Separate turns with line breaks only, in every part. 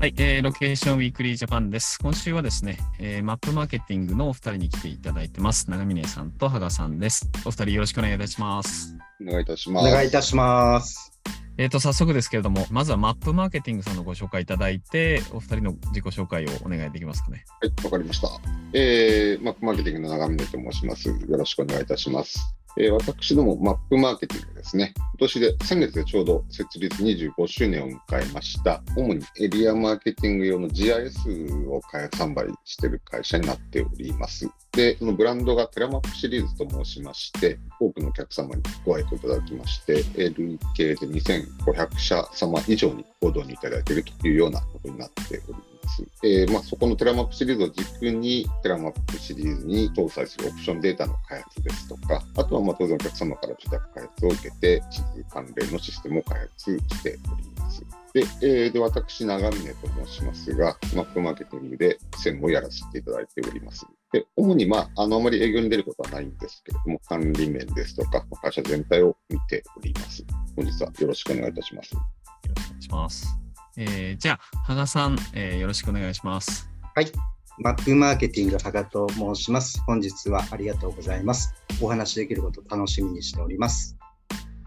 はい、えー、ロケーションウィークリージャパンです。今週はですね、えー、マップマーケティングのお二人に来ていただいてます。永岑さんと芳賀さんです。お二人よろしくお願いいたします。
お願いいたします。
お願いいたします。
えっ、ー、と、早速ですけれども、まずはマップマーケティングさんのご紹介いただいて、お二人の自己紹介をお願いできますかね。
はい、わかりました。えー、マップマーケティングの永岑と申します。よろしくお願いいたします。えー、私どもマップマーケティングですね、今年で先月でちょうど設立25周年を迎えました、主にエリアマーケティング用の GIS を開発販売している会社になっております。で、そのブランドがテラマップシリーズと申しまして、多くのお客様にご愛顧いただきまして、累計で2500社様以上にご導入いただいているというようなことになっております。。えーまあ、そこのテラマップシリーズを軸に、テラマップシリーズに搭載するオプションデータの開発ですとか、あとはまあ当然お客様から受託開発を受けて、地図関連のシステムを開発しております。で、えー、で私、永岑と申しますが、マップマーケティングで専務をやらせていただいております。で、主に、まあ、あの、あまり営業に出ることはないんですけれども、管理面ですとか、会社全体を見ております。本日はよろしくお願いいたします。よ
ろしくお願いします。えー、じゃあ、芳賀さん、えー、よろしくお願いします。
はい。マップマーケティング芳賀と申します。本日はありがとうございます。お話しできること楽しみにしております。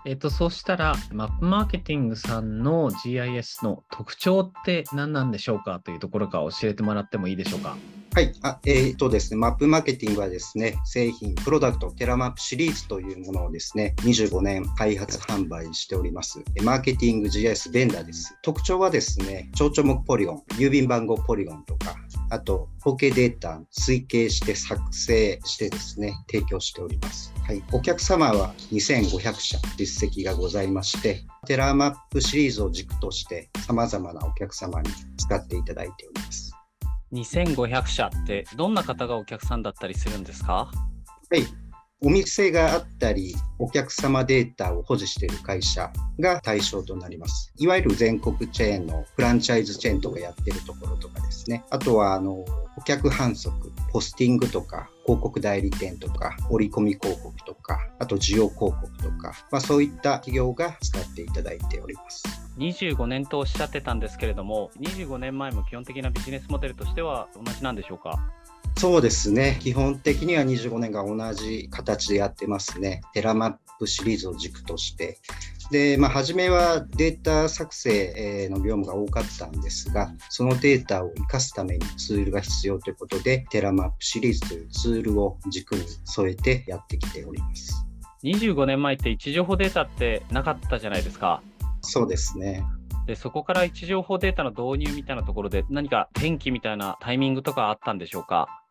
えっ、と、そうしたら、マップマーケティングさんの GIS の特徴って何なんでしょうかというところから教えてもらってもいいでしょうか？
はい。あえー、とですね、マップマーケティングはですね、製品、プロダクト、テラマップシリーズというものをですね、25年開発販売しております。マーケティング GIS ベンダーです。特徴はですね、町丁目ポリゴン、郵便番号ポリゴンとか、あと、統計データ推計して作成してですね、提供しております。はい。お客様は2500社実績がございまして、テラマップシリーズを軸として様々なお客様に使っていただいております。
2500社ってどんな方がお客さんだったりするんですか？
はい。お店があったり、お客様データを保持している会社が対象となります。いわゆる全国チェーンのフランチャイズチェーンとかやってるところとかですね。あとは、あの、お客販促、ポスティングとか、広告代理店とか、折り込み広告とか、あと需要広告とか、まあ、そういった企業が使っていただいております。
25年とおっしゃってたんですけれども、25年前も基本的なビジネスモデルとしては同じなんでしょうか？
そうですね。基本的には25年が同じ形でやってますね。テラマップシリーズを軸として。で、まあ、初めはデータ作成の業務が多かったんですが、そのデータを活かすためにツールが必要ということで、テラマップシリーズというツールを軸に据えてやってきております。
25年前って位置情報データってなかったじゃないですか。
そうですね。
で、そこから位置情報データの導入みたいなところで何か転機みたいなタイミングとかあったんでしょうか？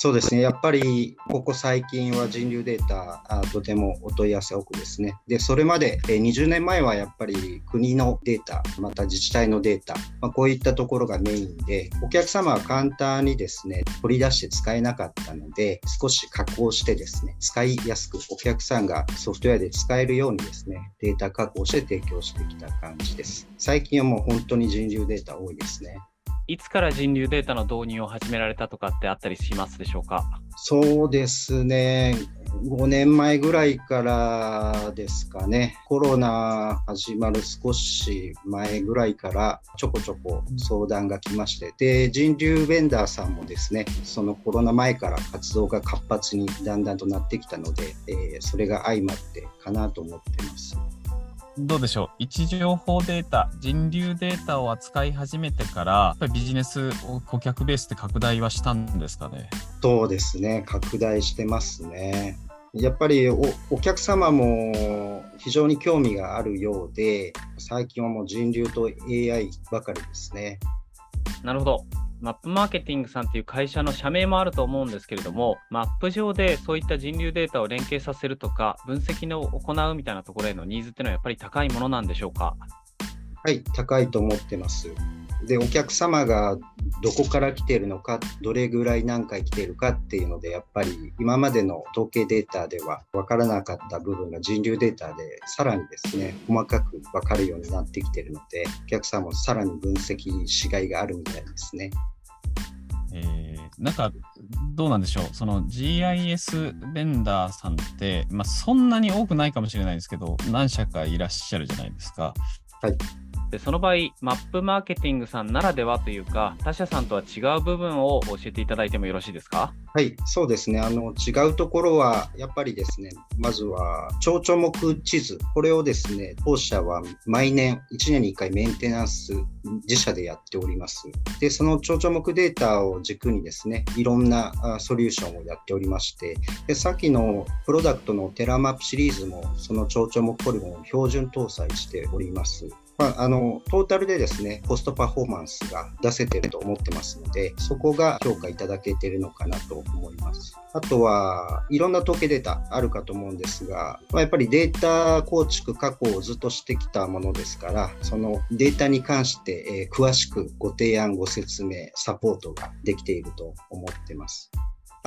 そうですね、やっぱりここ最近は人流データ、とてもお問い合わせ多くですね。で、それまで20年前はやっぱり国のデータ、また自治体のデータ、まあ、こういったところがメインで、お客様は簡単にですね、取り出して使えなかったので、少し加工してですね、使いやすくお客さんがソフトウェアで使えるようにですね、データ確保して提供してきた感じです。最近はもう本当に人流データ多いですね。
いつから人流データの導入を始められたとかってあったりしますでしょうか？
そうですね。5年前ぐらいからですかね、コロナ始まる少し前ぐらいからちょこちょこ相談が来まして、で、人流ベンダーさんもですね、そのコロナ前から活動が活発にだんだんとなってきたので、えー、それが相まってかなと思ってます。
どうでしょう？位置情報データ人流データを扱い始めてからやっぱりビジネスを顧客ベースで拡大はしたんですかね？
そうですね。拡大してますね。やっぱりお客様も非常に興味があるようで最近はもう人流と AI ばかりですね。
なるほどマップマーケティングさんという会社の社名もあると思うんですけれども、マップ上でそういった人流データを連携させるとか、分析を行うみたいなところへのニーズっていうのはやっぱり高いものなんでしょうか？
はい、高いと思ってます。で、お客様がどこから来ているのか、どれぐらい何回来ているかっていうので、やっぱり今までの統計データでは分からなかった部分が人流データでさらにですね、細かく分かるようになってきているので、お客さんもさらに分析しがいがあるみたいですね。
えー、なんかどうなんでしょう、その GIS ベンダーさんって、まあ、そんなに多くないかもしれないですけど、何社かいらっしゃるじゃないですか。
はい
でその場合、マップマーケティングさんならではというか、他社さんとは違う部分を教えていただいてもよろしいですか？
はい、そうですね。あの違うところは、やっぱりですね、まずは、町丁目地図、これをですね、当社は毎年、1年に1回メンテナンス、自社でやっております。で、その町丁目データを軸にですね、いろんなソリューションをやっておりまして、でさっきのプロダクトのテラマップシリーズも、その町丁目ポリゴンを標準搭載しております。まあ、あのトータルでですねコストパフォーマンスが出せてると思ってますのでそこが評価いただけてるのかなと思います。あとはいろんな統計データあるかと思うんですが、まあ、やっぱりデータ構築加工をずっとしてきたものですからそのデータに関して、えー、詳しくご提案ご説明サポートができていると思ってます。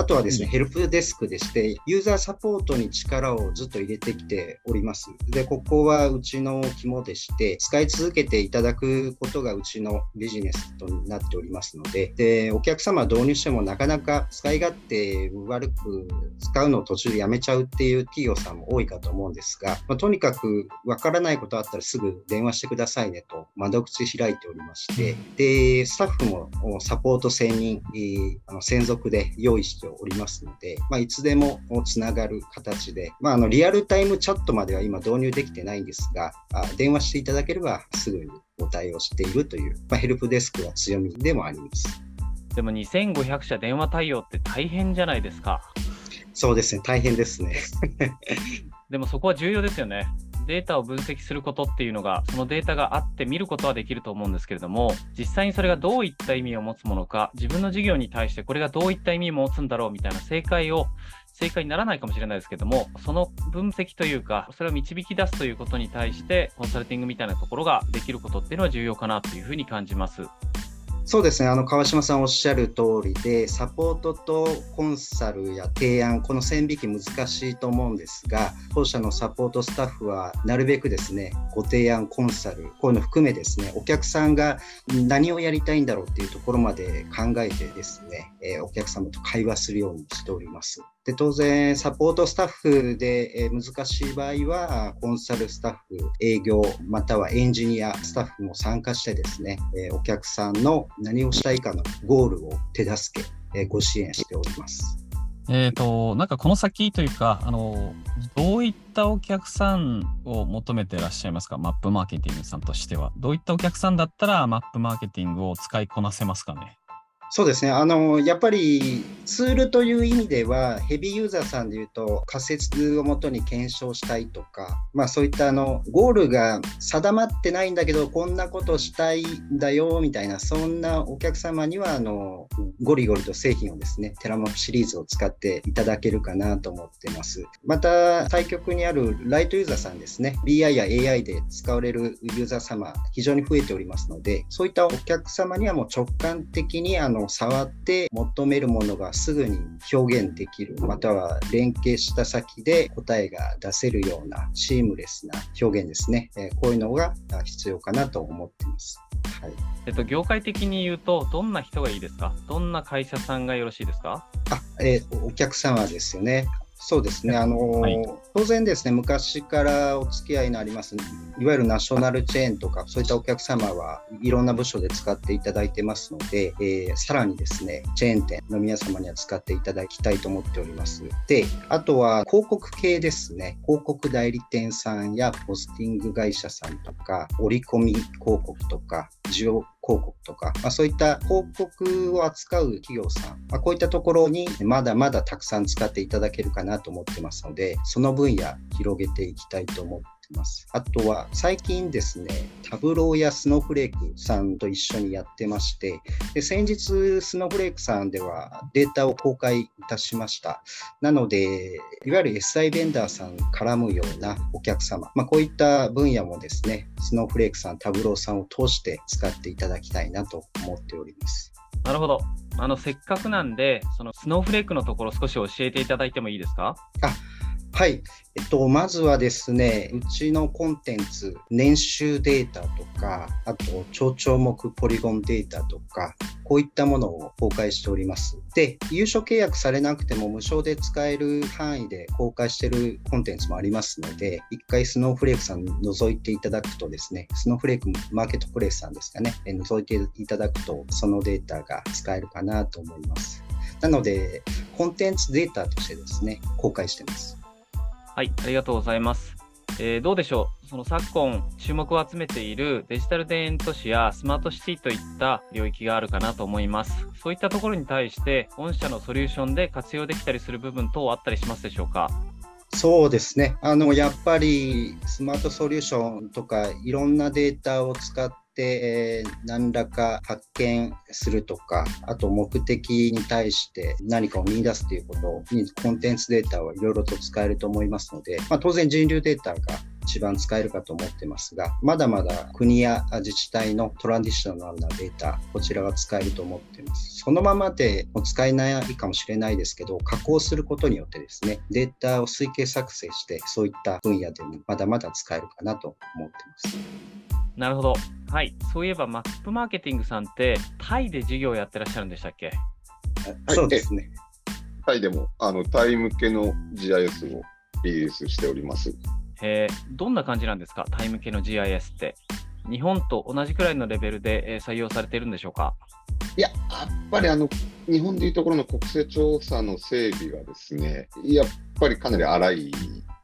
あとはですね、ヘルプデスクでして、ユーザーサポートに力をずっと入れてきております。で、ここはうちの肝でして、使い続けていただくことがうちのビジネスとなっておりますので、で、お客様導入してもなかなか使い勝手悪く使うのを途中でやめちゃうっていう企業さんも多いかと思うんですが、まあ、とにかくわからないことあったらすぐ電話してくださいねと窓口開いておりまして、で、スタッフもサポート専任、えー、あの専属で用意してしておりますので、まあ、いつでもつながる形で、まあ、あのリアルタイムチャットまでは今導入できてないんですが、あ電話していただければすぐにお対応しているという、まあ、ヘルプデスクは強みでもあります。
でも2500社電話対応って大変じゃないですか。
そうですね、大変ですね。
でもそこは重要ですよね。データを分析することっていうのが、そのデータがあって見ることはできると思うんですけれども、実際にそれがどういった意味を持つものか、自分の事業に対してこれがどういった意味を持つんだろうみたいな正解を正解にならないかもしれないですけども、その分析というか、それを導き出すということに対して、コンサルティングみたいなところができることっていうのは重要かなというふうに感じます。
そうですね。あの川島さんおっしゃる通りでサポートとコンサルや提案この線引き難しいと思うんですが当社のサポートスタッフはなるべくですねご提案コンサルこういうの含めですねお客さんが何をやりたいんだろうっていうところまで考えてですね、えー、お客様と会話するようにしております。で当然、サポートスタッフで、えー、難しい場合は、コンサルスタッフ、営業、またはエンジニア、スタッフも参加してですね、えー、お客さんの何をしたいかのゴールを手助け、えー、ご支援しております。
えーと、なんかこの先というかあの、どういったお客さんを求めてらっしゃいますか、マップマーケティングさんとしては。どういったお客さんだったら、マップマーケティングを使いこなせますかね？
そうですね。あのやっぱりツールという意味ではヘビーユーザーさんでいうと仮説をもとに検証したいとか、まあ、そういったあのゴールが定まってないんだけどこんなことしたいんだよみたいなそんなお客様にはあのゴリゴリと製品をですねテラマップシリーズを使っていただけるかなと思ってます。また対極にあるライトユーザーさんですね。BI や AI で使われるユーザー様非常に増えておりますのでそういったお客様にはもう直感的にあの触って求めるものがすぐに表現できる、または連携した先で答えが出せるようなシームレスな表現ですね。えこういうのが必要かなと思っています。
はい、えっと、業界的に言うと、どんな人がいいですか？どんな会社さんがよろしいですか？
あ、えー、お客様ですよね。そうですね、あのーはい、当然ですね、昔からお付き合いのあります、いわゆるナショナルチェーンとか、そういったお客様はいろんな部署で使っていただいてますので、えー、さらにですね、チェーン店の皆様には使っていただきたいと思っております。で、あとは広告系ですね、広告代理店さんやポスティング会社さんとか、折り込み広告とか、需要広告とか、まあ、そういった広告を扱う企業さん、まあ、こういったところにまだまだたくさん使っていただけるかなと思ってますので、その分野広げていきたいと思ってます。あとは最近ですね、タブローやスノーフレークさんと一緒にやってまして、で先日スノーフレークさんではデータを公開いたしました。なので、いわゆる SI ベンダーさん絡むようなお客様、まあ、こういった分野もですね、スノーフレークさん、タブローさんを通して使っていただきたいなと思っております。
なるほど。あの、せっかくなんで、そのスノーフレークのところ少し教えていただいてもいいですか？
あはい、えっと、まずはですね、うちのコンテンツ、年収データとか、あと、超聴目ポリゴンデータとか、こういったものを公開しております。で、優勝契約されなくても無償で使える範囲で公開しているコンテンツもありますので、一回スノーフレークさん覗いていただくとですね、スノーフレークマーケットプレイスさんですかね、え覗いていただくと、そのデータが使えるかなと思います。なので、コンテンツデータとしてですね、公開してます。
はい、ありがとうございます。えー、どうでしょう、その昨今、注目を集めているデジタル田園都市やスマートシティといった領域があるかなと思います。そういったところに対して、御社のソリューションで活用できたりする部分等あったりしますでしょうか？
そうですねあのやっぱりスマートソリューションとかいろんなデータを使っ、えー、何らか発見するとか、あと目的に対して何かを見出すということにコンテンツデータはいろいろと使えると思いますので、まあ、当然人流データが一番使えるかと思ってますが、まだまだ国や自治体のトランディショナルなデータ、こちらは使えると思ってます。そのままでも使えないかもしれないですけど、加工することによってですね、データを推計作成して、そういった分野でもまだまだ使えるかなと思ってます。
なるほど。はい。そういえば、マップマーケティングさんって、タイで事業をやってらっしゃるんでしたっけ、
はい、そうですね。
タイでも、あの、タイ向けの GIS をリリースしております。
えどんな感じなんですか、タイ向けの GIS って。日本と同じくらいのレベルで、え採用されているんでしょうか？
いや、やっぱりあの、日本でいうところの国勢調査の整備がですね、やっぱりかなり荒い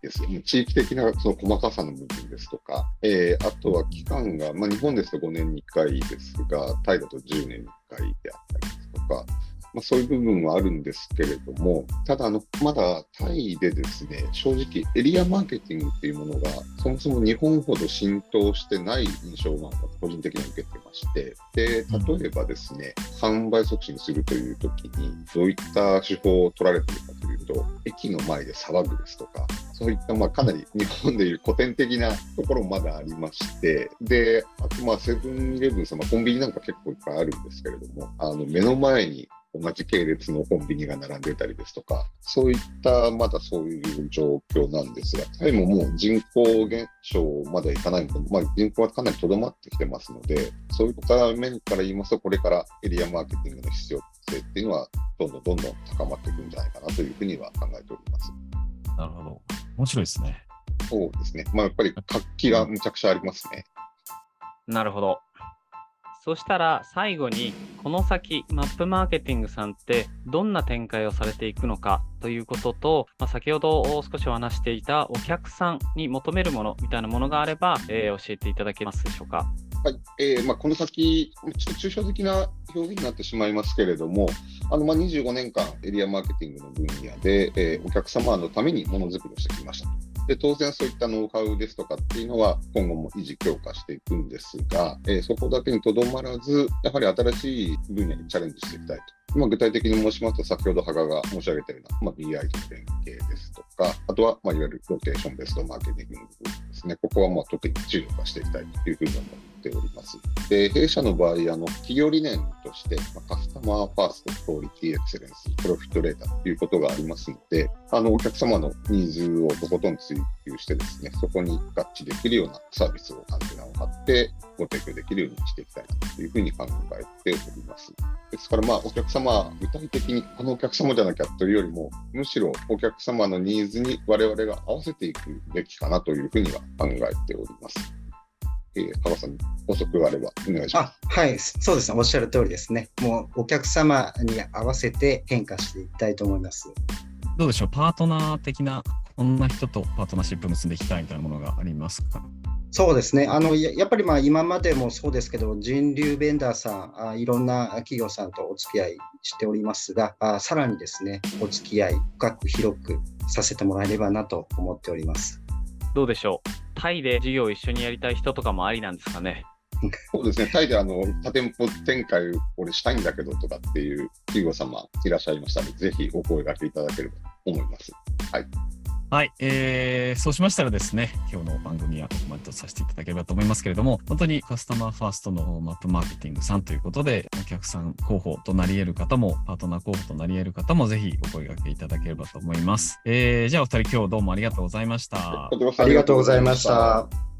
ですよ。地域的なその細かさの部分ですとか、えー、あとは期間が、まあ、日本ですと5年に1回ですが、タイだと10年に1回であったり、まあ、そういう部分はあるんですけれども、ただあの、まだタイでですね、正直エリアマーケティングっていうものが、そもそも日本ほど浸透してない印象が個人的に受けてまして、で、例えばですね、販売促進するというときに、どういった手法を取られているかというと、駅の前で騒ぐですとか、そういったまあかなり日本でいう古典的なところもまだありまして、で、あとまあセブンイレブン様、コンビニなんか結構いっぱいあるんですけれども、あの目の前に同じ系列のコンビニが並んでたりですとか、そういったまだそういう状況なんですが、タイももう人口減少までいかないので、まあ、人口はかなりとどまってきてますので、そういった面から言いますと、これからエリアマーケティングの必要性っていうのは、どんどんどんどん高まっていくんじゃないかなというふうには考えております。
なるほど。面白いですね。
そうですね。まあ、やっぱり活気がむちゃくちゃありますね。
なるほど。そしたら最後にこの先マップマーケティングさんってどんな展開をされていくのかということと、まあ、先ほど少しお話していたお客さんに求めるものみたいなものがあれば、えー、教えていただけますでしょうか。
はいえーまあ、この先、ちょっと抽象的な表現になってしまいますけれども、あのまあ、25年間、エリアマーケティングの分野で、えー、お客様のためにものづくりをしてきました。で当然そういったノウハウですとかっていうのは今後も維持強化していくんですが、えー、そこだけにとどまらず、やはり新しい分野にチャレンジしていきたいと。まあ、具体的に申しますと、先ほど羽賀が申し上げたような、まあ、BI と連携ですとか、あとは、まあ、いわゆるローテーションベストマーケティングですね、ここはまあ特に注力していきたいというふうに思いますっております。で弊社の場合、あの企業理念として、まあ、カスタマーファースト、クオリティエクセレンス、プロフィットレーターということがありますので、あのお客様のニーズをとことん追求してですね、そこに合致できるようなサービスをアンテナを張ってご提供できるようにしていきたいなというふうに考えております。ですから、まあ、お客様、具体的にこのお客様じゃなきゃというよりも、むしろお客様のニーズに我々が合わせていくべきかなというふうには考えております。えー、川さん、補足があればお願いします。
はい、そうですね、おっしゃる通りですね。もうお客様に合わせて変化していきたいと思います。
どうでしょう、パートナー的な、こんな人とパートナーシップ結んでいきたいみたいなものがありますか？
そうですねあのやっぱりまあ今までもそうですけど、人流ベンダーさんあ、いろんな企業さんとお付き合いしておりますが、あさらにですね、お付き合い深く広くさせてもらえればなと思っております。
どうでしょう、タイで授業を一緒にやりたい人とかもありなんですかね？
そうですね、タイであの多店舗展開、俺したいんだけどとかっていう企業様いらっしゃいましたので、ぜひお声がけいただければと思います。はい
はい、えー、そうしましたらですね、今日の番組はここまでとさせていただければと思いますけれども、本当にカスタマーファーストのマップマーケティングさんということで、お客さん候補となり得る方も、パートナー候補となり得る方も、ぜひお声掛けいただければと思います。えー、じゃあお二人今日どうもありがとうございました。
ありがとうございました。